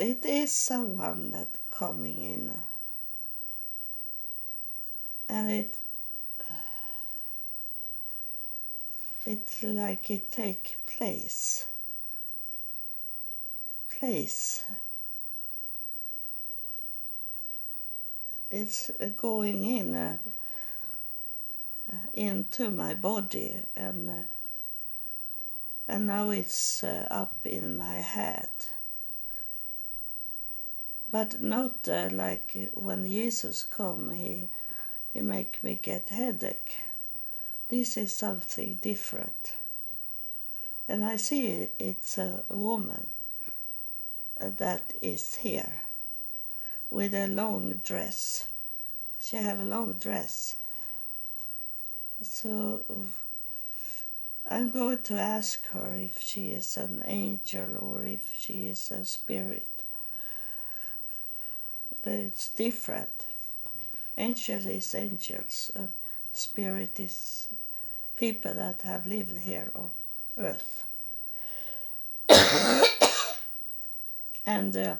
it is someone that coming in. And it it's like it take place. Place. It's going in uh, into my body and uh, and now it's uh, up in my head but not uh, like when Jesus come he he make me get headache. This is something different. And I see it's a woman that is here with a long dress. She have a long dress. So I'm going to ask her if she is an angel or if she is a spirit. It's different. Angel is angels, and spirit is people that have lived here on earth. and uh,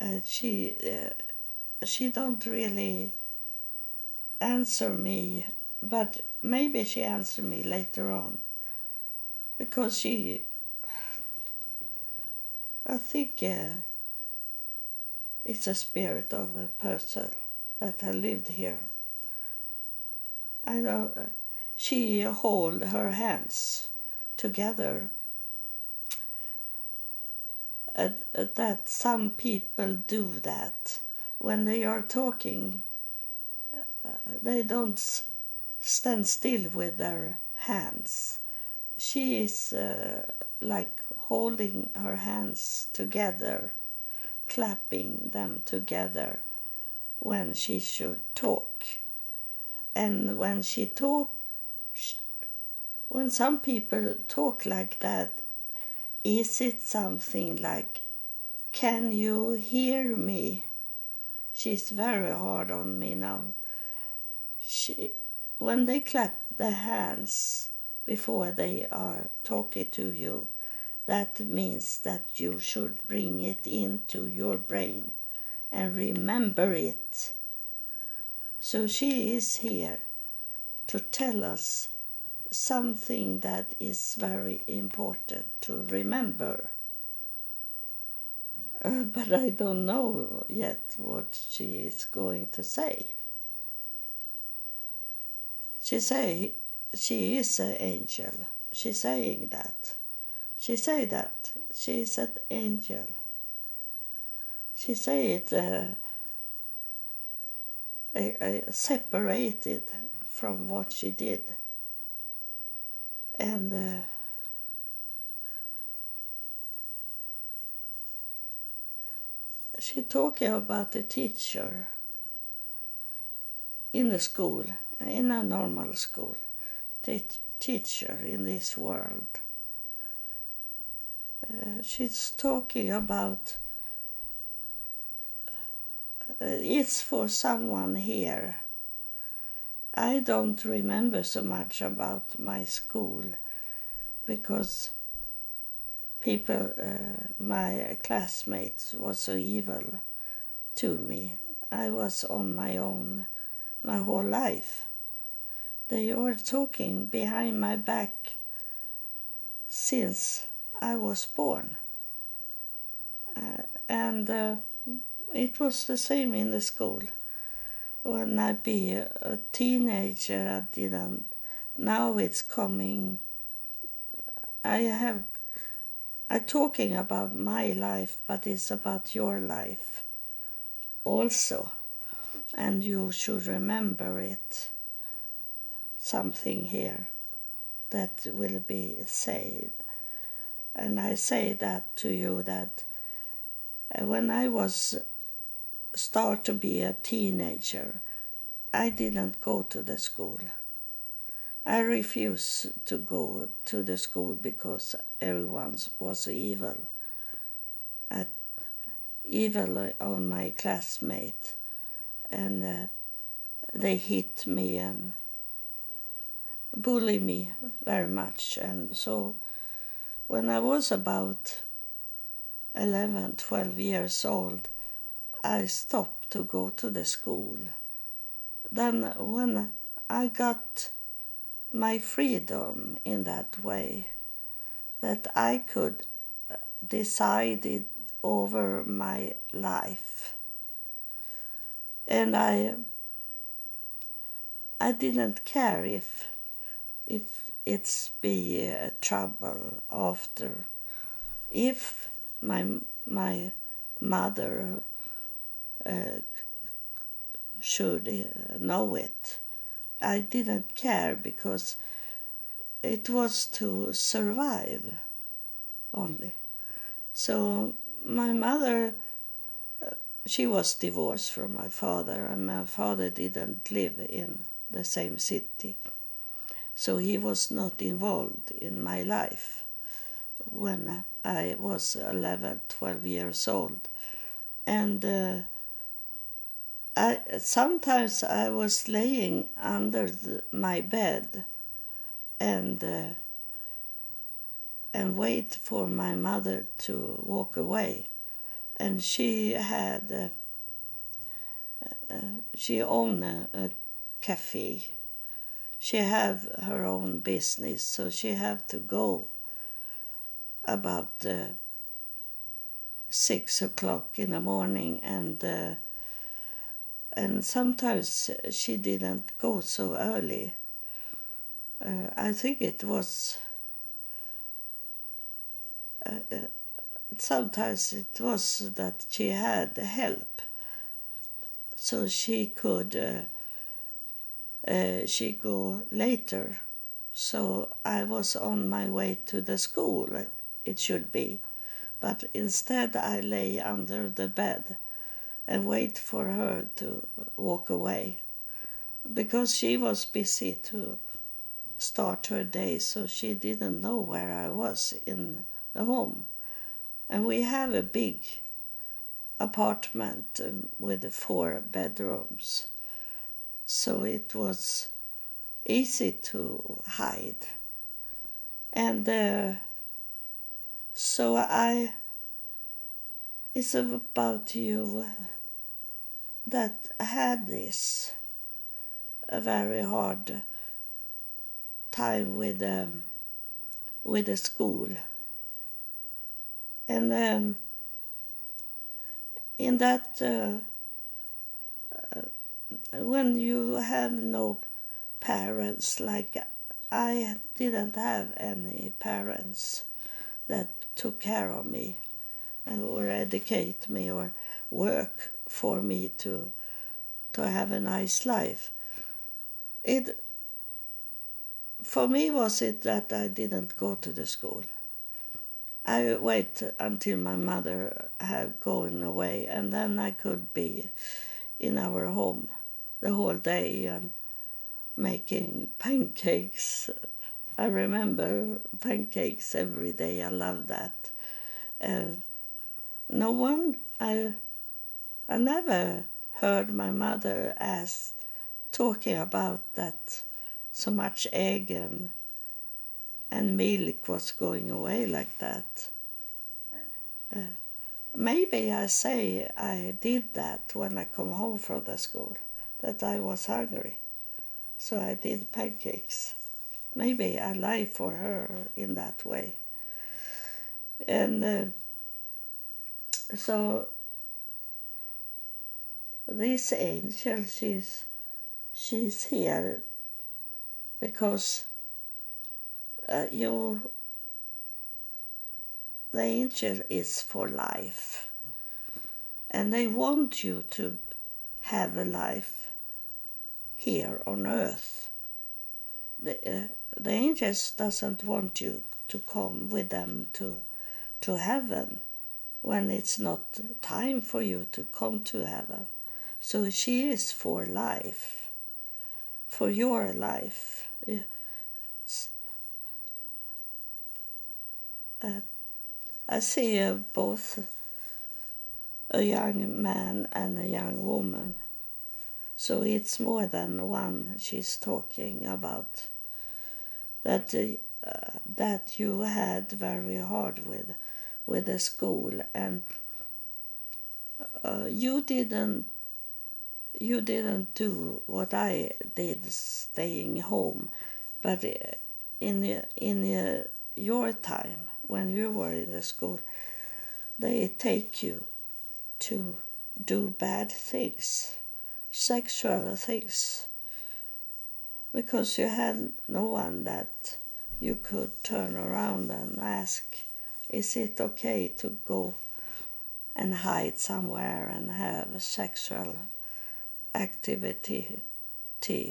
uh, she uh, she don't really answer me, but maybe she answer me later on because she I think uh, it's a spirit of a person that had lived here. I know uh, she hold her hands together. Uh, that some people do that. When they are talking uh, they don't stand still with their hands she is uh, like holding her hands together clapping them together when she should talk. And when she talk when some people talk like that is it something like can you hear me? She's very hard on me now. She when they clap their hands before they are talking to you that means that you should bring it into your brain and remember it so she is here to tell us something that is very important to remember. Uh, but I don't know yet what she is going to say. She say she is an angel. She's saying that. She say that she is an angel. She say it uh, uh, separated from what she did and uh, she talking about the teacher in the school, in a normal school, te- teacher in this world. Uh, she's talking about uh, it's for someone here I don't remember so much about my school because people, uh, my classmates, were so evil to me. I was on my own my whole life. They were talking behind my back since I was born. Uh, and uh, it was the same in the school when I be a teenager, I didn't. Now it's coming. I have. I'm talking about my life, but it's about your life also. And you should remember it. Something here that will be said. And I say that to you that when I was start to be a teenager, I didn't go to the school. I refused to go to the school because everyone was evil. At, evil on my classmate, and uh, they hit me and bully me very much. And so when I was about 11, 12 years old, I stopped to go to the school. Then, when I got my freedom in that way, that I could uh, decide it over my life, and I I didn't care if if it's be uh, trouble after. If my my mother uh, should uh, know it i didn't care because it was to survive only. So my mother uh, she was divorced from my father and my father didn't live in the same city so he was not involved in my life when I was 11, 12 years old. And uh, I, sometimes I was laying under the, my bed and uh, and wait for my mother to walk away. And she had, uh, uh she owned a, a cafe she have her own business, so she have to go about uh, six o'clock in the morning, and uh, and sometimes she didn't go so early. Uh, I think it was. Uh, uh, sometimes it was that she had help, so she could uh, she go later. So I was on my way to the school, it should be. But instead, I lay under the bed and wait for her to walk away because she was busy to start her day, so she didn't know where I was in the home. And we have a big apartment um, with four bedrooms so it was easy to hide. And uh, so I, it's about you that had this a very hard time with um, with the school, and um, in that. Uh, when you have no parents, like I didn't have any parents that took care of me or educate me or work for me to to have a nice life. It for me was it that I didn't go to the school. I wait until my mother had gone away and then I could be in our home the whole day and making pancakes. I remember pancakes every day. I love that. And no one, I, I never heard my mother as talking about that so much egg and, and milk was going away like that. Uh, maybe I say I did that when I come home from the school that I was hungry. So I did pancakes. Maybe I lied for her in that way. And uh, so this angel, she's, she's here because uh, you, the angel is for life. And they want you to have a life here on earth. The, uh, the angels doesn't want you to come with them to to heaven when it's not time for you to come to heaven. So she is for life, for your life. Uh, I see uh, both a young man and a young woman so it's more than one she's talking about. that uh, that you had very hard with with the school and uh, you didn't you didn't do what I did staying home but in in your time when you were in the school they take you to do bad things sexual things because you had no one that you could turn around and ask, is it okay to go and hide somewhere and have a sexual activity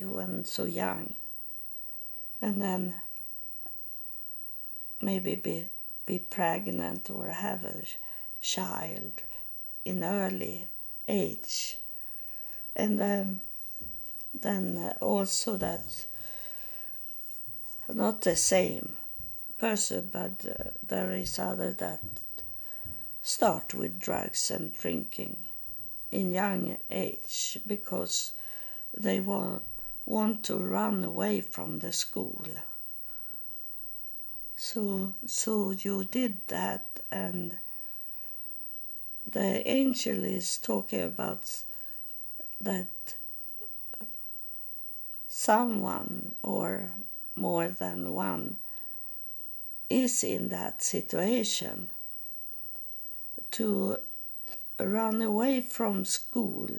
when so young? And then maybe be, be pregnant or have a child in early age. And then also that not the same person, but uh, there is other that start with drugs and drinking in young age because they want want to run away from the school. So so you did that and the angel is talking about that someone or more than one is in that situation to run away from school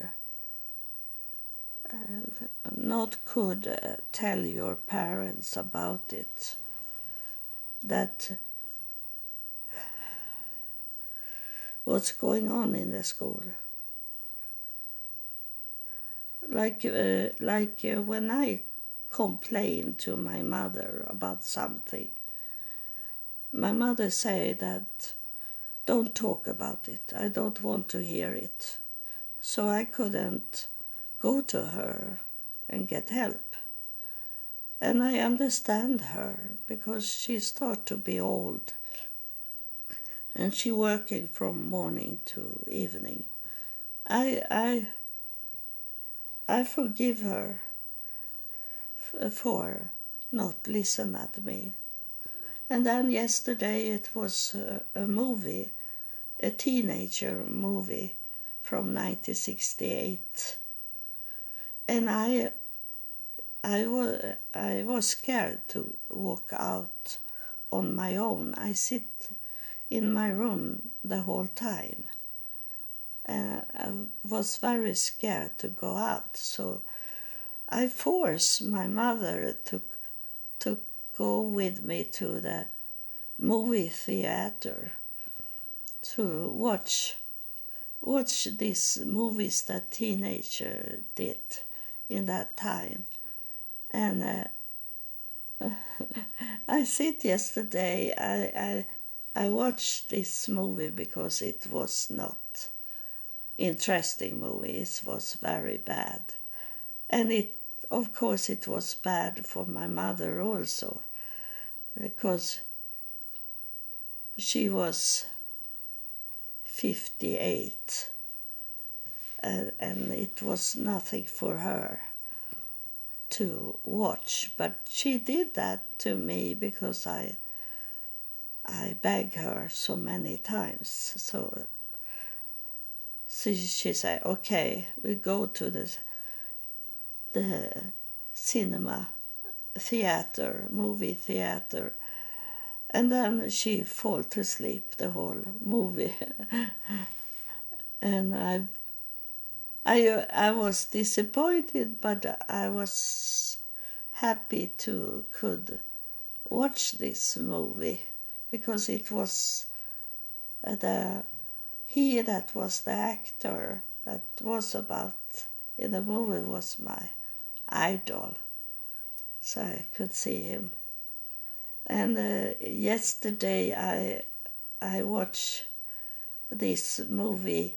uh, not could uh, tell your parents about it that what's going on in the school like uh, like uh, when I complain to my mother about something, my mother say that don't talk about it. I don't want to hear it. So I couldn't go to her and get help. And I understand her because she start to be old and she working from morning to evening. I I I forgive her for not listen at me. And then yesterday it was a, movie, a teenager movie from 1968. And I, I, was, I was scared to walk out on my own. I sit in my room the whole time uh, I was very scared to go out. So I forced my mother to to go with me to the movie theater to watch watch these movies that teenager did in that time and uh, I said yesterday I, I I watched this movie because it was not interesting movies was very bad. And it, of course, it was bad for my mother also, because she was 58 and, and it was nothing for her to watch but she did that to me because i i begged her so many times so so she said, okay, we go to the, the cinema theater, movie theater. And then she fall to sleep the whole movie. and I, I, I was disappointed, but I was happy to could watch this movie because it was uh, the he that was the actor that was about in the movie was my idol. So i could see him. And uh, yesterday i i watched this movie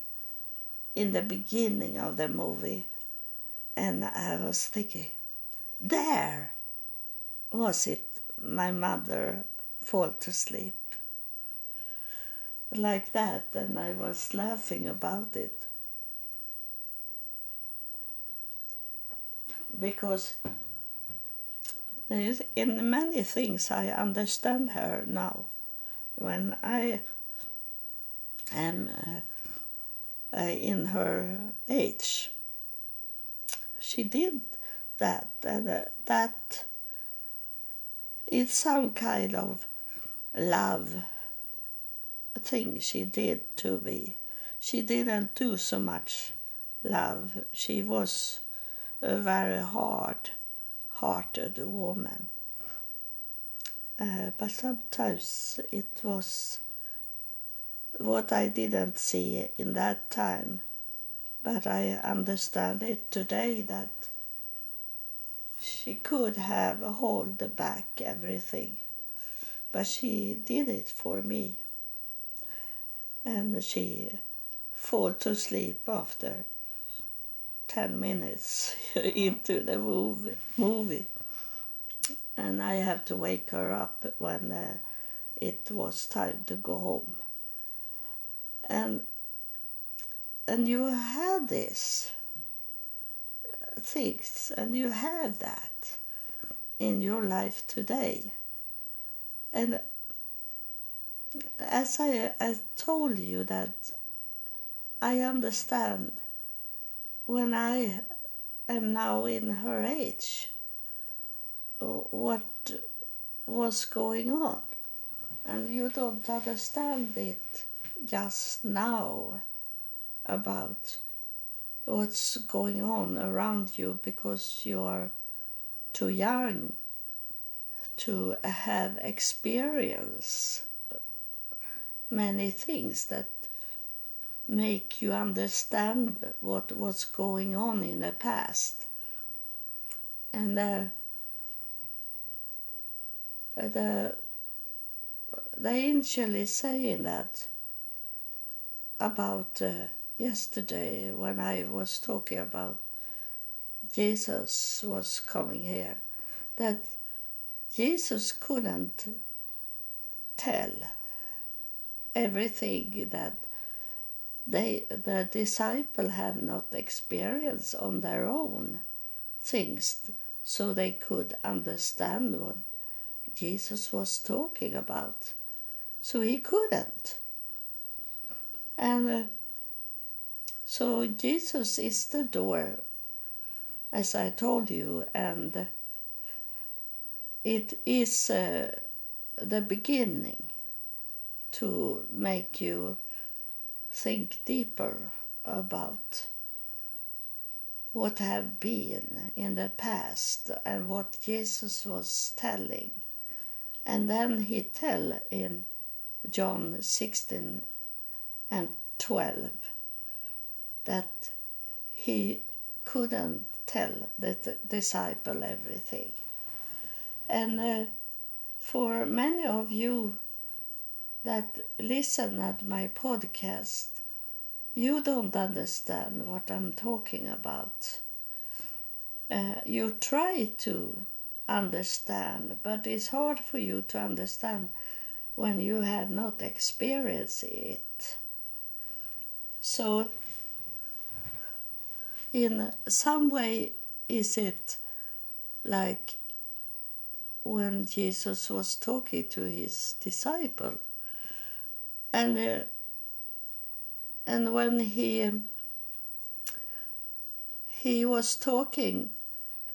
in the beginning of the movie and i was thinking there was it. My mother fall to sleep like that, and I was laughing about it. Because In many things, I understand her now. When I am uh, uh, in her age, she did that, and uh, that is some kind of love thing she did to me. She didn't do so much love. She was a very hard hearted woman. Uh, but sometimes it was what I didn't see in that time. But I understand it today that she could have held back everything. But she did it for me. And she fall to sleep after 10 minutes into the movie, movie. And I have to wake her up when uh, it was time to go home. And and you had this things and you have that in your life today. And as I, I told you that I understand when I am now in her age what was going on. And you don't understand it just now about what's going on around you because you are too young to have experience many things that make you understand what was going on in the past. And uh, the the angel is saying that about uh, yesterday when I was talking about Jesus was coming here, that Jesus couldn't tell everything that they the disciple had not experienced on their own things so they could understand what Jesus was talking about. So he couldn't. And uh, so Jesus is the door, as I told you, and it is uh, the beginning to make you think deeper about what have been in the past and what Jesus was telling. And then he tell in John 16 and 12 that he couldn't tell the disciple everything. And uh, for many of you that listen at my podcast, you don't understand what I'm talking about. Uh, you try to understand, but it's hard for you to understand when you have not experienced it. So, in some way, is it like when Jesus was talking to his disciple? And uh, and when he he was talking,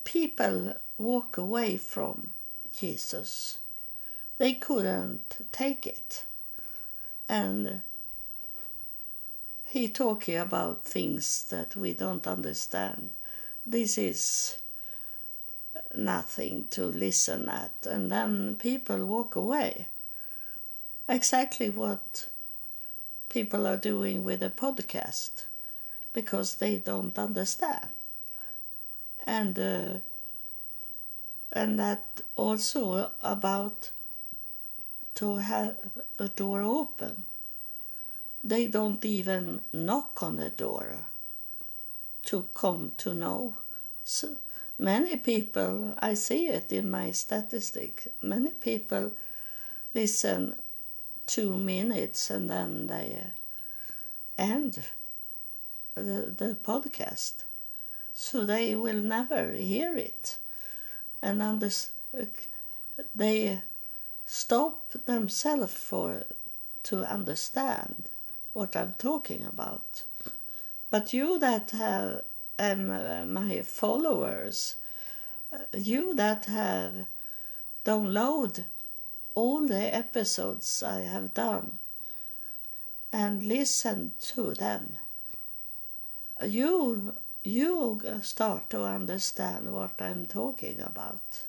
people walk away from Jesus. They couldn't take it, and he talking about things that we don't understand. This is nothing to listen at, and then people walk away exactly what people are doing with a podcast because they don't understand. And uh, and that also about to have a door open. They don't even knock on the door to come to know. So many people, I see it in my statistics, many people listen two minutes and then they uh, end the, the podcast. So they will never hear it and under, they stop themselves for to understand what I'm talking about. But you that have um, uh, my followers, uh, you that have download all the episodes I have done and listen to them, you you start to understand what I'm talking about.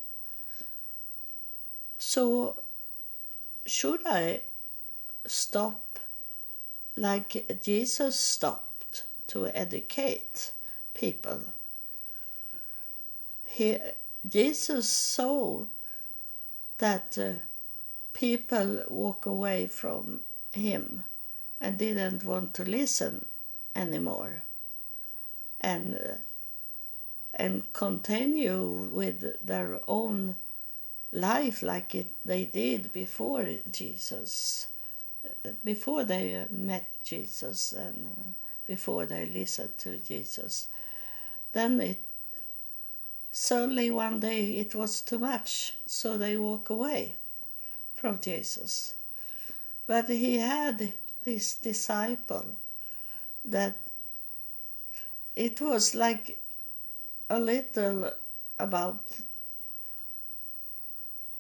So, should I stop like Jesus stopped to educate people? He, Jesus saw that uh, people walk away from him. And didn't want to listen anymore. And uh, and continue with their own life like it, they did before Jesus, before they met Jesus and uh, before they listened to Jesus. Then it suddenly one day it was too much, so they walk away from Jesus. But he had this disciple that it was like a little about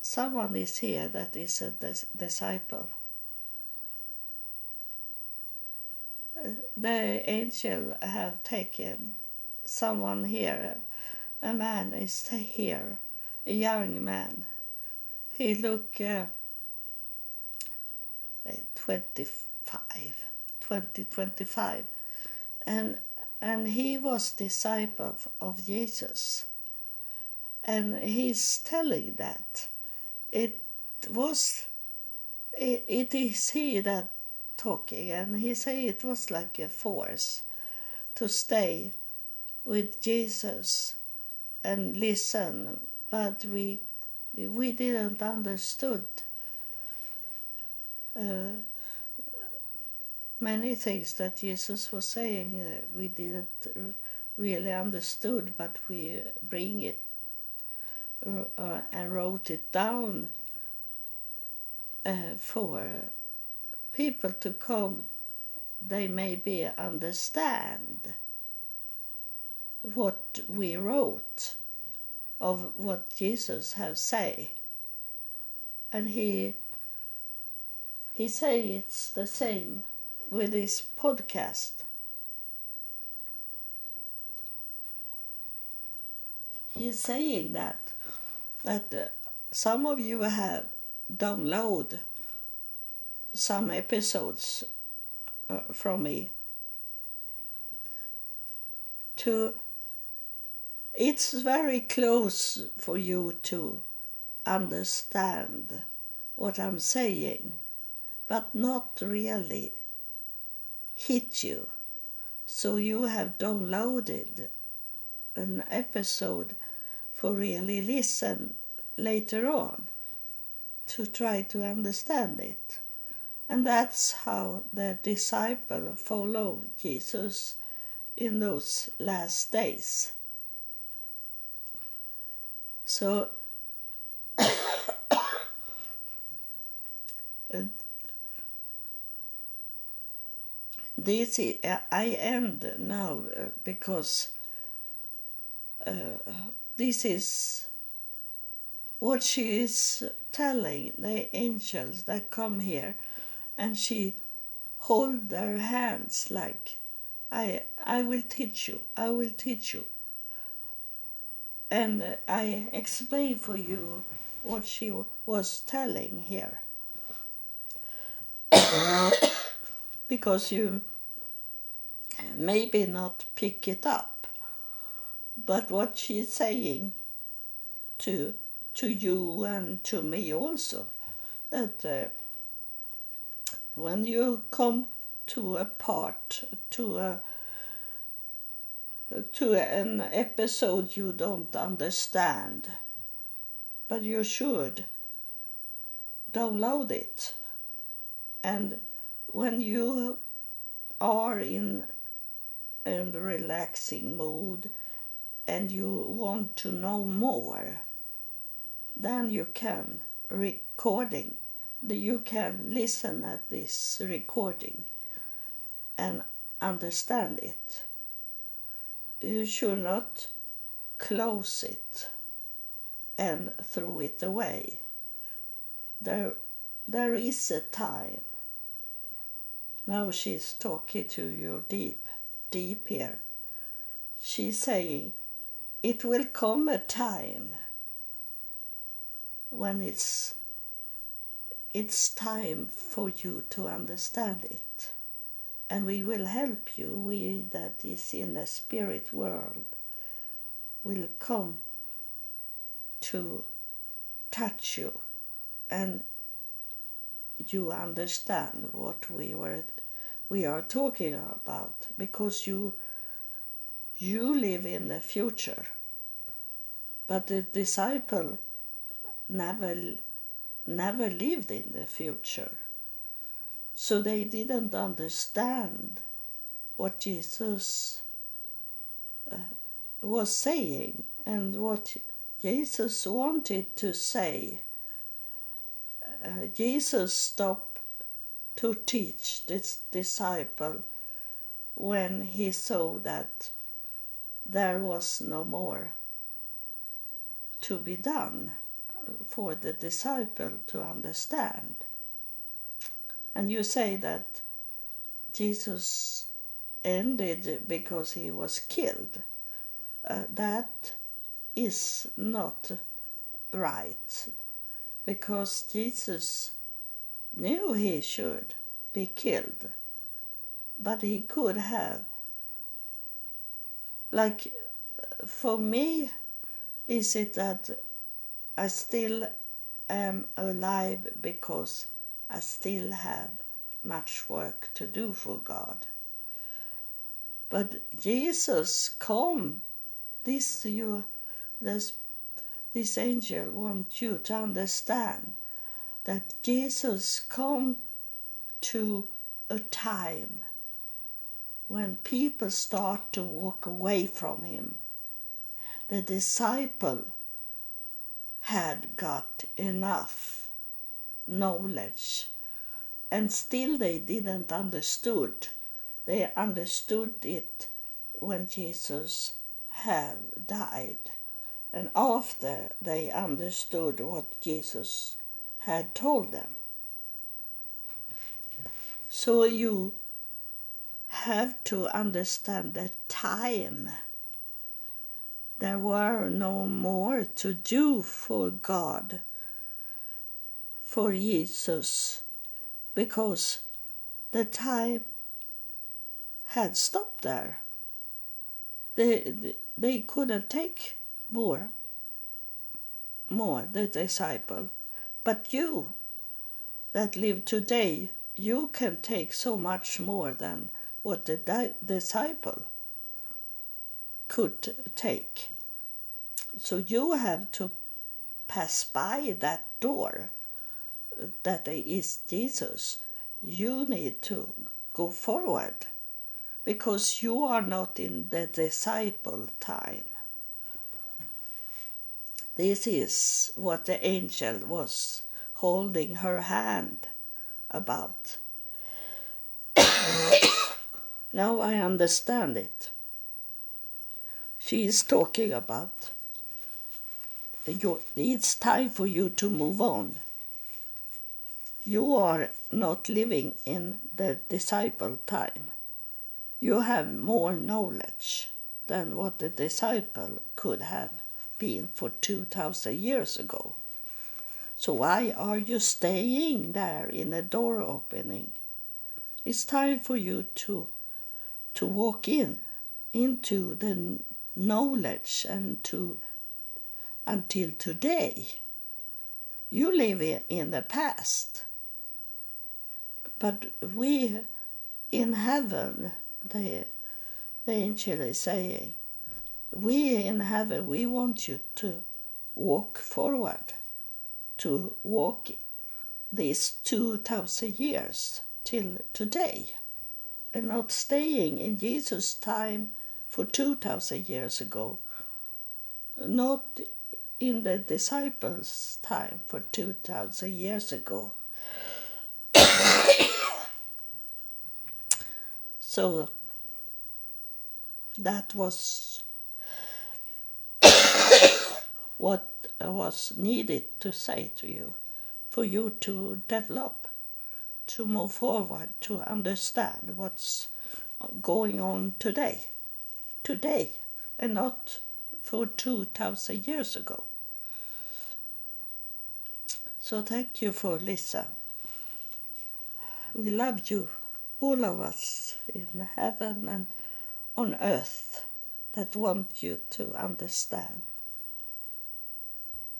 someone is here that is a dis- disciple. The angel have taken someone here. A man is here, a young man. He look uh, Eh, 25, 20, 25. And and he was disciple of Jesus. And he's telling that it was it, it is he that talking and he say it was like a force to stay with Jesus and listen but we we didn't understood uh, many things that Jesus was saying uh, we didn't really understood, but we bring it uh, and wrote it down uh, for people to come. They maybe understand what we wrote of what Jesus have say, and he he say it's the same with his podcast. He's saying that that uh, some of you have download some episodes uh, from me to it's very close for you to understand what I'm saying, but not really hit you. So you have downloaded an episode for really listen later on to try to understand it. And that's how the disciple followed Jesus in those last days. So this is, I end now uh, because uh, this is what she is telling the angels that come here and she hold their hands like I I will teach you I will teach you. And I explain for you what she was telling here because you maybe not pick it up. But what she's saying to to you and to me also that uh, when you come to a part to a to an episode you don't understand but you should download it and when you are in a relaxing mood and you want to know more, then you can recording you can listen at this recording and understand it. You should not close it and throw it away. There there is a time now she's talking to you deep deep here. She's saying it will come a time when it's it's time for you to understand it. And we will help you. We that is in the spirit world will come to touch you and you understand what we were we are talking about? Because you you live in the future. But the disciple never never lived in the future. So they didn't understand what jesus uh, was saying and what jesus wanted to say uh, Jesus stopped to teach this disciple when he saw that there was no more to be done for the disciple to understand. And you say that Jesus ended because he was killed. Uh, that is not right because Jesus knew he should be killed, but he could have. Like, for me, is it that I still am alive because I still have much work to do for God. But Jesus come, this you, this this angel wants you to understand that Jesus come to a time when people start to walk away from him. The disciple had got enough knowledge and still they didn't understood. They understood it when Jesus have died and after they understood what Jesus had told them. So you have to understand the time. There were no more to do for God, for Jesus, because the time had stopped there. They, they couldn't take more, more the disciple. But you that live today, you can take so much more than what the di- disciple could take. So you have to pass by that door that is Jesus. You need to go forward because you are not in the disciple time. This is what the angel was holding her hand about. now I understand it. She is talking about you, it's time for you to move on. You are not living in the disciple time. You have more knowledge than what the disciple could have been for 2000 years ago. So why are you staying there in a door opening? It's time for you to to walk in into the knowledge and to until today. You live in the past. But we in heaven, the, the angel is saying, we in heaven, we want you to walk forward, to walk these 2,000 years till today, and not staying in Jesus' time for 2,000 years ago, not in the disciples' time for 2000 years ago. so that was what was needed to say to you for you to develop, to move forward, to understand what's going on today, today, and not for 2000 years ago. So thank you for listening. We love you, all of us in heaven and on earth that want you to understand